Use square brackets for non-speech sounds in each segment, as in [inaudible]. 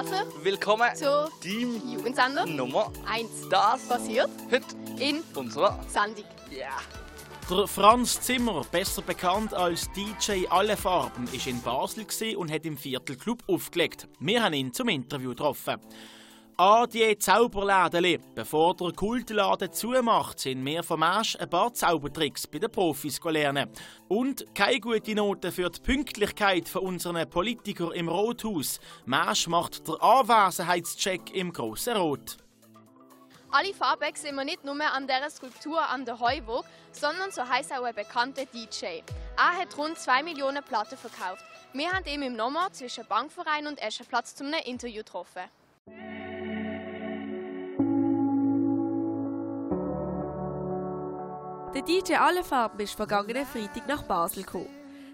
Basel Willkommen zu Team Jugendsender Nummer 1. Das Passiert heute in unserer Sendung. Ja. Der Franz Zimmer, besser bekannt als DJ Alle Farben, ist in Basel und hat im Viertelclub aufgelegt. Wir haben ihn zum Interview getroffen. An die Zauberläden. Bevor der Kultladen zumacht, sind wir vom Marsch ein paar Zaubertricks bei den Profis lernen. Und keine gute Note für die Pünktlichkeit von unseren Politikern im Rothaus. Marsch macht der Anwesenheitscheck im Grossen Rot. Alle Farben sehen wir nicht nur an dieser Skulptur an der Heuburg, sondern so heißt auch ein bekannter DJ. Er hat rund 2 Millionen Platten verkauft. Wir haben ihn im Nummer zwischen Bankverein und Eschenplatz zum Interview getroffen. Der DJ Allefarben ist vergangenen Freitag nach Basel gekommen.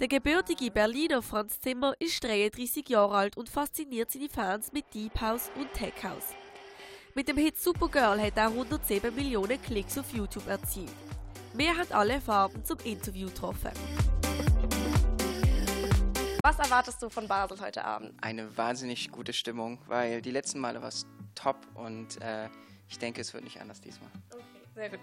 Der gebürtige Berliner Franz Zimmer ist 33 Jahre alt und fasziniert seine Fans mit Deep House und Tech House. Mit dem Hit Supergirl hat er 107 Millionen Klicks auf YouTube erzielt. Wir haben alle Farben zum Interview getroffen. Was erwartest du von Basel heute Abend? eine wahnsinnig gute Stimmung, weil die letzten Male war es top und äh, ich denke, es wird nicht anders diesmal. Sehr gut.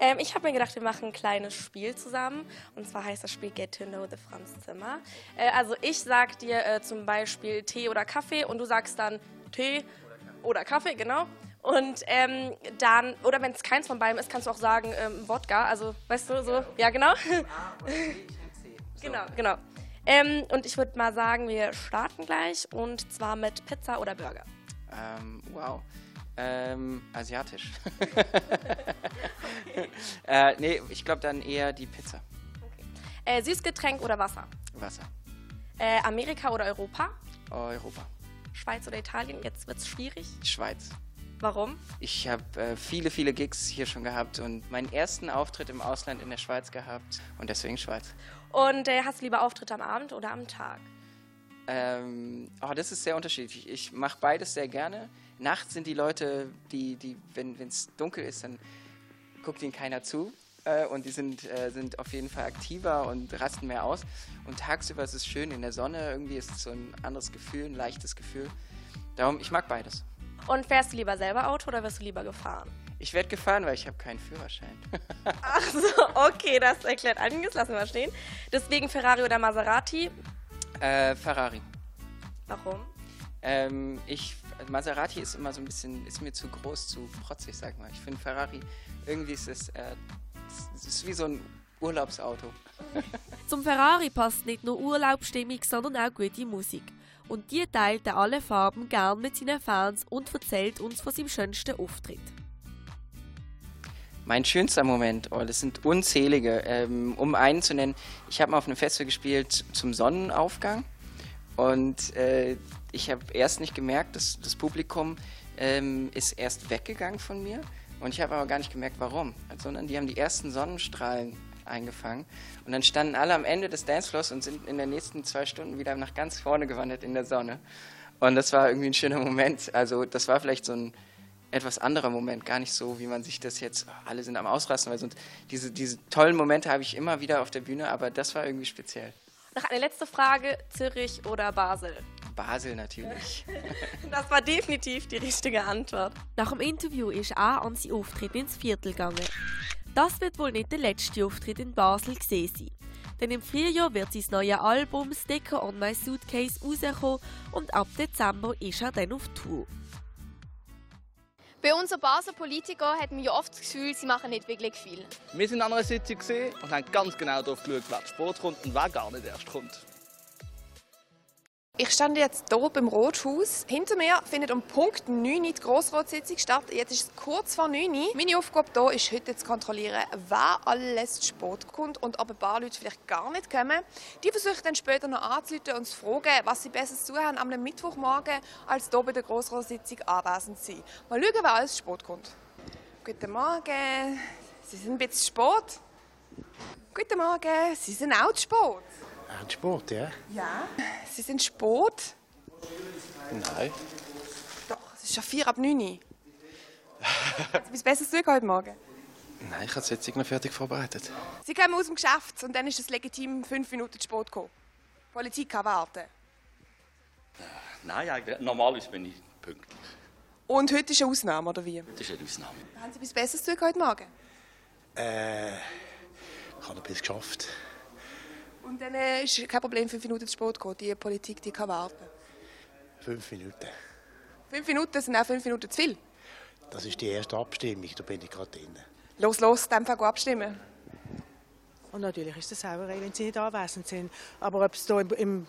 Ähm, ich habe mir gedacht, wir machen ein kleines Spiel zusammen. Und zwar heißt das Spiel Get to Know the Franz Zimmer. Äh, also ich sag dir äh, zum Beispiel Tee oder Kaffee und du sagst dann Tee oder Kaffee, genau. Und ähm, dann, oder wenn es keins von beiden ist, kannst du auch sagen ähm, Wodka. Also, weißt du, so. Ja, genau. [laughs] Genau, genau. Ähm, und ich würde mal sagen, wir starten gleich und zwar mit Pizza oder Burger. Ähm, wow. Ähm, asiatisch. [laughs] äh, nee, ich glaube dann eher die Pizza. Äh, Süßgetränk oder Wasser? Wasser. Äh, Amerika oder Europa? Europa. Schweiz oder Italien? Jetzt wird's schwierig. Schweiz. Warum? Ich habe äh, viele, viele Gigs hier schon gehabt und meinen ersten Auftritt im Ausland in der Schweiz gehabt und deswegen Schweiz. Und äh, hast du lieber Auftritte am Abend oder am Tag? Ähm, oh, das ist sehr unterschiedlich. Ich mache beides sehr gerne. Nachts sind die Leute, die, die wenn es dunkel ist, dann guckt ihnen keiner zu. Äh, und die sind, äh, sind auf jeden Fall aktiver und rasten mehr aus. Und tagsüber ist es schön in der Sonne. Irgendwie ist es so ein anderes Gefühl, ein leichtes Gefühl. Darum, ich mag beides. Und fährst du lieber selber Auto oder wirst du lieber gefahren? Ich werde gefahren, weil ich habe keinen Führerschein. [laughs] Ach so, okay, das erklärt einiges, lassen wir mal stehen. Deswegen Ferrari oder Maserati. Äh, Ferrari. Warum? Ähm, ich, Maserati ist immer so ein bisschen, ist mir zu groß, zu protzig, sag mal. Ich finde Ferrari, irgendwie ist es, äh, es ist wie so ein Urlaubsauto. [laughs] Zum Ferrari passt nicht nur Urlaubsstimmung, sondern auch gute Musik. Und die teilt er alle Farben gern mit seinen Fans und erzählt uns von seinem schönsten Auftritt. Mein schönster Moment, oh, das sind unzählige. Ähm, um einen zu nennen, ich habe mal auf einem Festival gespielt zum Sonnenaufgang. Und äh, ich habe erst nicht gemerkt, dass das Publikum ähm, ist erst weggegangen von mir. Und ich habe aber gar nicht gemerkt, warum, sondern die haben die ersten Sonnenstrahlen eingefangen. Und dann standen alle am Ende des Dancefloors und sind in den nächsten zwei Stunden wieder nach ganz vorne gewandert in der Sonne. Und das war irgendwie ein schöner Moment. Also das war vielleicht so ein etwas anderer Moment, gar nicht so, wie man sich das jetzt, alle sind am Ausrasten, weil sonst diese, diese tollen Momente habe ich immer wieder auf der Bühne, aber das war irgendwie speziell. Noch eine letzte Frage, Zürich oder Basel? Basel natürlich. [laughs] Das war definitiv die richtige Antwort. Nach dem Interview ist er an seinen Auftritt ins Viertel gegangen. Das wird wohl nicht der letzte Auftritt in Basel gesehen sein. Denn im Frühjahr wird sein neues Album Sticker on My Suitcase rauskommen und ab Dezember ist er dann auf Tour. Bei unseren Basler Politikern hat man ja oft das Gefühl, sie machen nicht wirklich viel. Wir sind an einer Sitzung und haben ganz genau darauf geschaut, wer Sport kommt und wer gar nicht erst kommt. Ich stand jetzt hier beim Rothaus. Hinter mir findet um Punkt 9 Uhr die Grossratssitzung statt. Jetzt ist es kurz vor 9 Uhr. Meine Aufgabe hier ist heute zu kontrollieren, wer alles zu spät kommt und ob ein paar Leute vielleicht gar nicht kommen. Die versuche ich dann später noch anzurufen und zu fragen, was sie besser zu haben am Mittwochmorgen, als hier bei der Grossratssitzung anwesend zu sein. Mal schauen, wer alles zu spät kommt. Guten Morgen. Sie sind ein bisschen spät. Guten Morgen. Sie sind auch zu spät. Ein Sport, ja? Ja. Sie sind spät. Nein. Doch, es ist schon vier ab 9 Uhr. Haben Sie etwas Besseres tun heute Morgen? Nein, ich habe die Sitzung noch fertig vorbereitet. Sie kommen aus dem Geschäft und dann ist es legitim, fünf Minuten zu spät zu kommen. Die Politik kann warten. Nein, eigentlich, normalerweise bin ich pünktlich. Und heute ist eine Ausnahme, oder wie? Das ist eine Ausnahme. Haben Sie etwas Besseres zu heute Morgen? Äh, ich habe noch etwas geschafft. Und dann äh, ist kein Problem, fünf Minuten zu spät gehen. Die Politik die kann warten. Fünf Minuten. Fünf Minuten sind auch fünf Minuten zu viel. Das ist die erste Abstimmung, da bin ich gerade drin. Los, los, dem Fall abstimmen. Und natürlich ist das Sauerei, wenn sie nicht anwesend sind. Aber ob es hier im, im,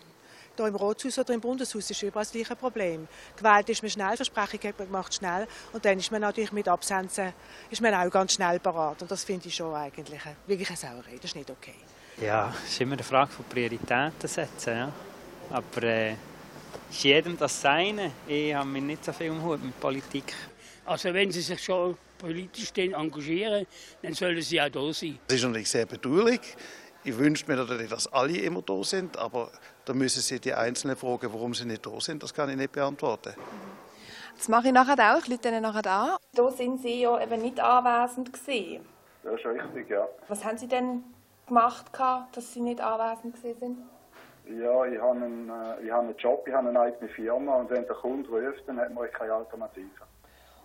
hier im Ratshaus oder im Bundeshaus ist, überall das gleiche Problem. Gewählt ist man schnell, Versprechungen hat man gemacht schnell. Und dann ist man natürlich mit Absenzen ist man auch ganz schnell parat. Und das finde ich schon eigentlich eine, wirklich eine Sauerei. Das ist nicht okay. Ja, es ist immer eine Frage von Prioritäten setzen. Ja. Aber äh, ist jedem das Seine. Ich habe mich nicht so viel im Hut mit Politik. Also wenn Sie sich schon politisch engagieren, dann sollen Sie auch da sein. Das ist natürlich sehr bedauerlich. Ich wünsche mir natürlich, dass alle immer da sind, aber da müssen Sie die Einzelnen fragen, warum sie nicht da sind. Das kann ich nicht beantworten. Das mache ich nachher auch. Ich lüte Ihnen nachher an. Da sind Sie ja eben nicht anwesend gewesen. Das ist richtig, ja. Was haben Sie denn gemacht, dass Sie nicht anwesend sind? Ja, ich habe einen, äh, ich habe einen Job, ich habe eine eigene Firma und wenn der Kunde ruft, dann hat man keine Alternative.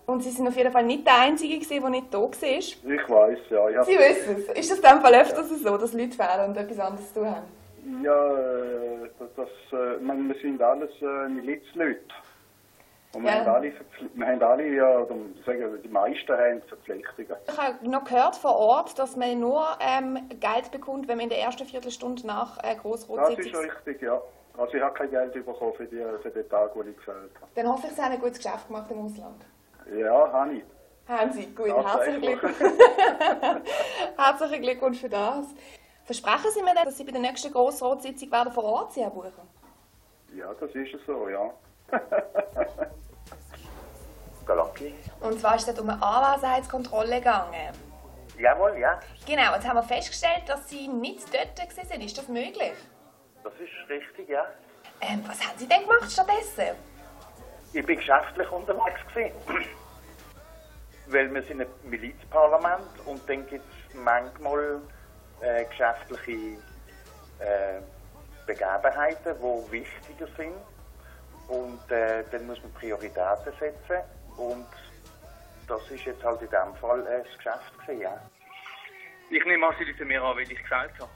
Und Sie sind auf jeden Fall nicht der Einzige, gewesen, der nicht da war. Ich weiß, ja. Ich Sie wissen es. Ist das in dem Fall öfters so, dass Leute fehlen und etwas anderes zu tun haben? Ja, äh, das, das, äh, man, wir sind alles Milizleute. Und wir, Ja. haben alle, wir haben alle, ja, sagen, die meisten haben Verpflichtungen. Ich habe noch gehört vor Ort, dass man nur ähm, Geld bekommt, wenn man in der ersten Viertelstunde nach äh, Das ist richtig, ja. Also ich habe kein Geld bekommen für, die, für den Tag, den ich gefällt habe. Dann hoffe ich, Sie haben ein gutes Geschäft gemacht im Ausland. Ja, habe ich. Haben Sie? Gut, herzlichen Glückwunsch. [laughs] herzlichen Glückwunsch für das. Versprechen Sie mir denn, dass Sie bei der nächsten Grossratssitzung werden vor Ort sein, Herr Bucher? Ja, das ist so, ja. [laughs] Galacki? Und zwar ist es um eine Anwesenheitskontrolle gegangen. Jawohl, ja. Genau, jetzt haben wir festgestellt, dass Sie nicht dort waren. Ist das möglich? Das ist richtig, ja. Ähm, was haben Sie denn gemacht stattdessen? Ich bin geschäftlich unterwegs gewesen. [clears throat] Weil wir sind ein Milizparlament und dann gibt es manchmal äh, geschäftliche äh, Begebenheiten, die wichtiger sind. Und äh, dann muss man Prioritäten setzen. Und das ist jetzt halt in diesem Fall das Geschäft gewesen, ja. Ich nehme an, Sie rufen mir an, weil ich gefällt habe.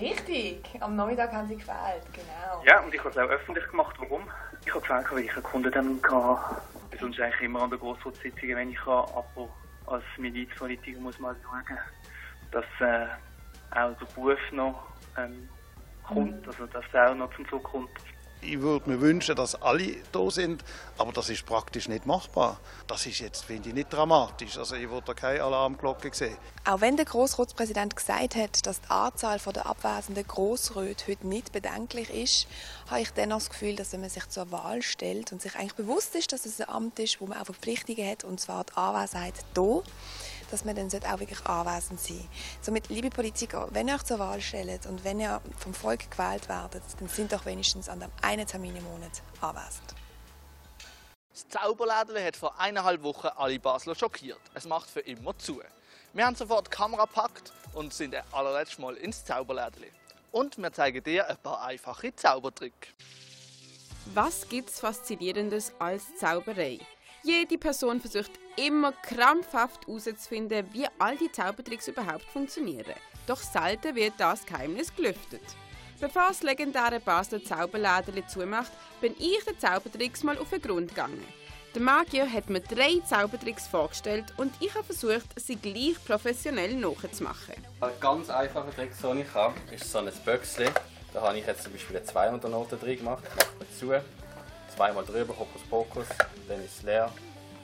Richtig, am Nachmittag haben Sie gefehlt, genau. Ja, und ich habe es auch öffentlich gemacht. Warum? Ich habe gefällt, weil ich einen Kundentermin hatte. Sonst eigentlich immer an der Grossratssitzungen, wenn ich kann. Aber als Milizpolitiker muss man halt schauen, dass äh, auch der Beruf noch ähm, kommt, also dass er auch noch zum Zug kommt. Ich würde mir wünschen, dass alle da sind, aber das ist praktisch nicht machbar. Das ist jetzt, finde ich, nicht dramatisch. Also ich würde da keine Alarmglocke sehen. Auch wenn der Grossratspräsident gesagt hat, dass die Anzahl der abwesenden Grossräte heute nicht bedenklich ist, habe ich dennoch das Gefühl, dass wenn man sich zur Wahl stellt und sich eigentlich bewusst ist, dass es ein Amt ist, wo man auch Verpflichtungen hat, und zwar die Anwesenheit hier, dass man dann sollte auch wirklich anwesend sein Somit, liebe Politiker, wenn ihr euch zur Wahl stellt und wenn ihr vom Volk gewählt werdet, dann sind doch wenigstens an dem einen Termin im Monat anwesend. Das Zauberlädle hat vor eineinhalb Wochen alle Basler schockiert. Es macht für immer zu. Wir haben sofort die Kamera gepackt und sind das allerletzte Mal ins Zauberlädle. Und wir zeigen dir ein paar einfache Zaubertricks. Was gibt's Faszinierendes als Zauberei? Jede Person versucht immer krampfhaft herauszufinden, wie all die Zaubertricks überhaupt funktionieren. Doch selten wird das Geheimnis gelüftet. Bevor das legendäre Basler Zauberläderli zumacht, bin ich den Zaubertricks mal auf den Grund gegangen. Der Magier hat mir drei Zaubertricks vorgestellt und ich habe versucht, sie gleich professionell nachzumachen. Ein ganz einfacher Trick, den ich habe, ist so ein Böckchen. Da habe ich jetzt zum Beispiel eine 200 Noten drin gemacht. Macht man zu, zweimal drüber, Hokus Pokus, dann ist es leer.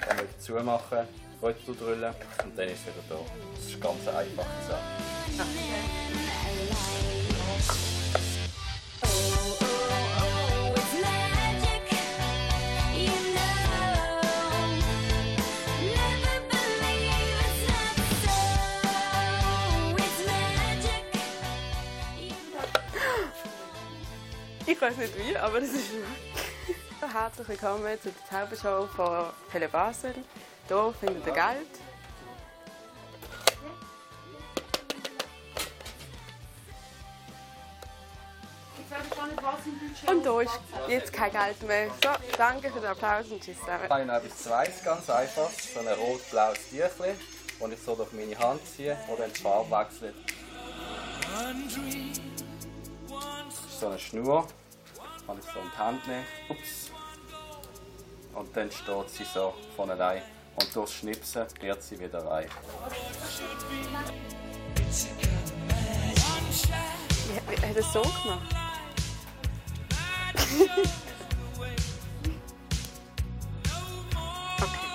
Dann wieder zumachen, Rötzel drüllen und dann ist es wieder da. Das ist eine ganz einfache Sache. Ich weiß nicht wie, aber das ist Herzlich willkommen zu der Zaubershow von Pelle Basel. Hier findet ihr Geld. Und da ist jetzt kein Geld mehr. So, danke für den Applaus und tschüss zusammen. Ich habe etwas Zweites, ganz einfach. So ein rot-blaues Tüchlein, das ich so durch meine Hand ziehe und dann die Farbe wechselt. Das ist so eine Schnur, kann ich so in die Hand nehmen. Ups. Und dann steht sie so von allein. Und durchs Schnipsen wird sie wieder rein. Wie, wie hat er so gemacht? okay.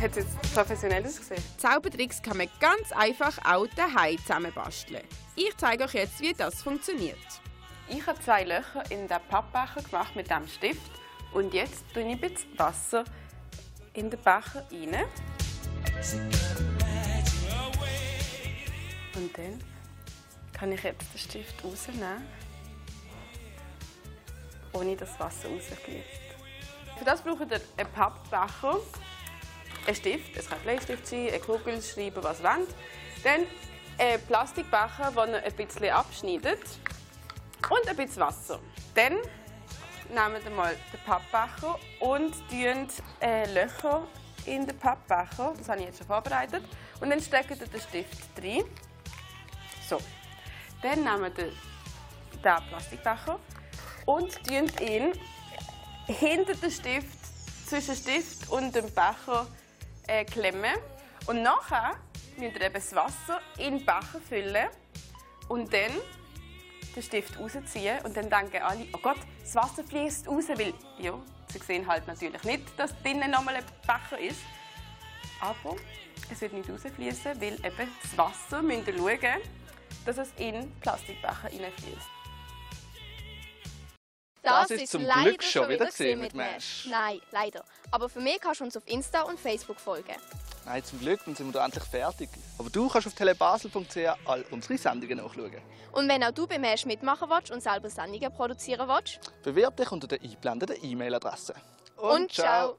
Hat es jetzt professionelles gesehen? Zaubertricks kann man ganz einfach auch daheim zusammenbasteln. Ich zeige euch jetzt, wie das funktioniert. Ich habe zwei Löcher in den Pappbecher gemacht mit dem Stift und jetzt tue ich ein bisschen Wasser in den Becher rein. Und dann kann ich jetzt den Stift rausnehmen, ohne dass das Wasser rausfließt. Für das braucht ihr einen Pappbecher, einen Stift, es kann Bleistift sein, ein Kugelschreiber, was ihr wollt. Dann einen Plastikbecher, den ihr ein bisschen abschneidet und ein bisschen Wasser. Dann nehmt ihr mal den Pappbecher und tünt äh, Löcher in den Pappbecher. Das habe ich jetzt schon vorbereitet. Und dann steckt ihr den Stift rein. So. Dann nehmt ihr den Plastikbecher und tünt ihn hinter den Stift, zwischen Stift und dem Becher äh, klemmen. Und nachher müsst ihr eben das Wasser in den Becher füllen und dann den Stift rausziehen und dann denken alle, oh Gott, das Wasser fließt raus, weil ja, sie sehen halt natürlich nicht, dass drinnen nochmal ein Becher ist. Aber es wird nicht rausfließen, weil eben das Wasser müsst ihr schauen, dass es in den Plastikbecher hineinfließt. Das ist zum leider Glück schon wieder gesehen mit Mesh. Nein, leider. Aber für mich kannst du uns auf Insta und Facebook folgen. Nein, zum Glück, dann sind wir da endlich fertig. Aber du kannst auf telebasel.ch all unsere Sendungen nachschauen. Und wenn auch du bei Mesh mitmachen willst und selber Sendungen produzieren willst, Bewirb dich unter der eingeblendeten E-Mail-Adresse. und ciao.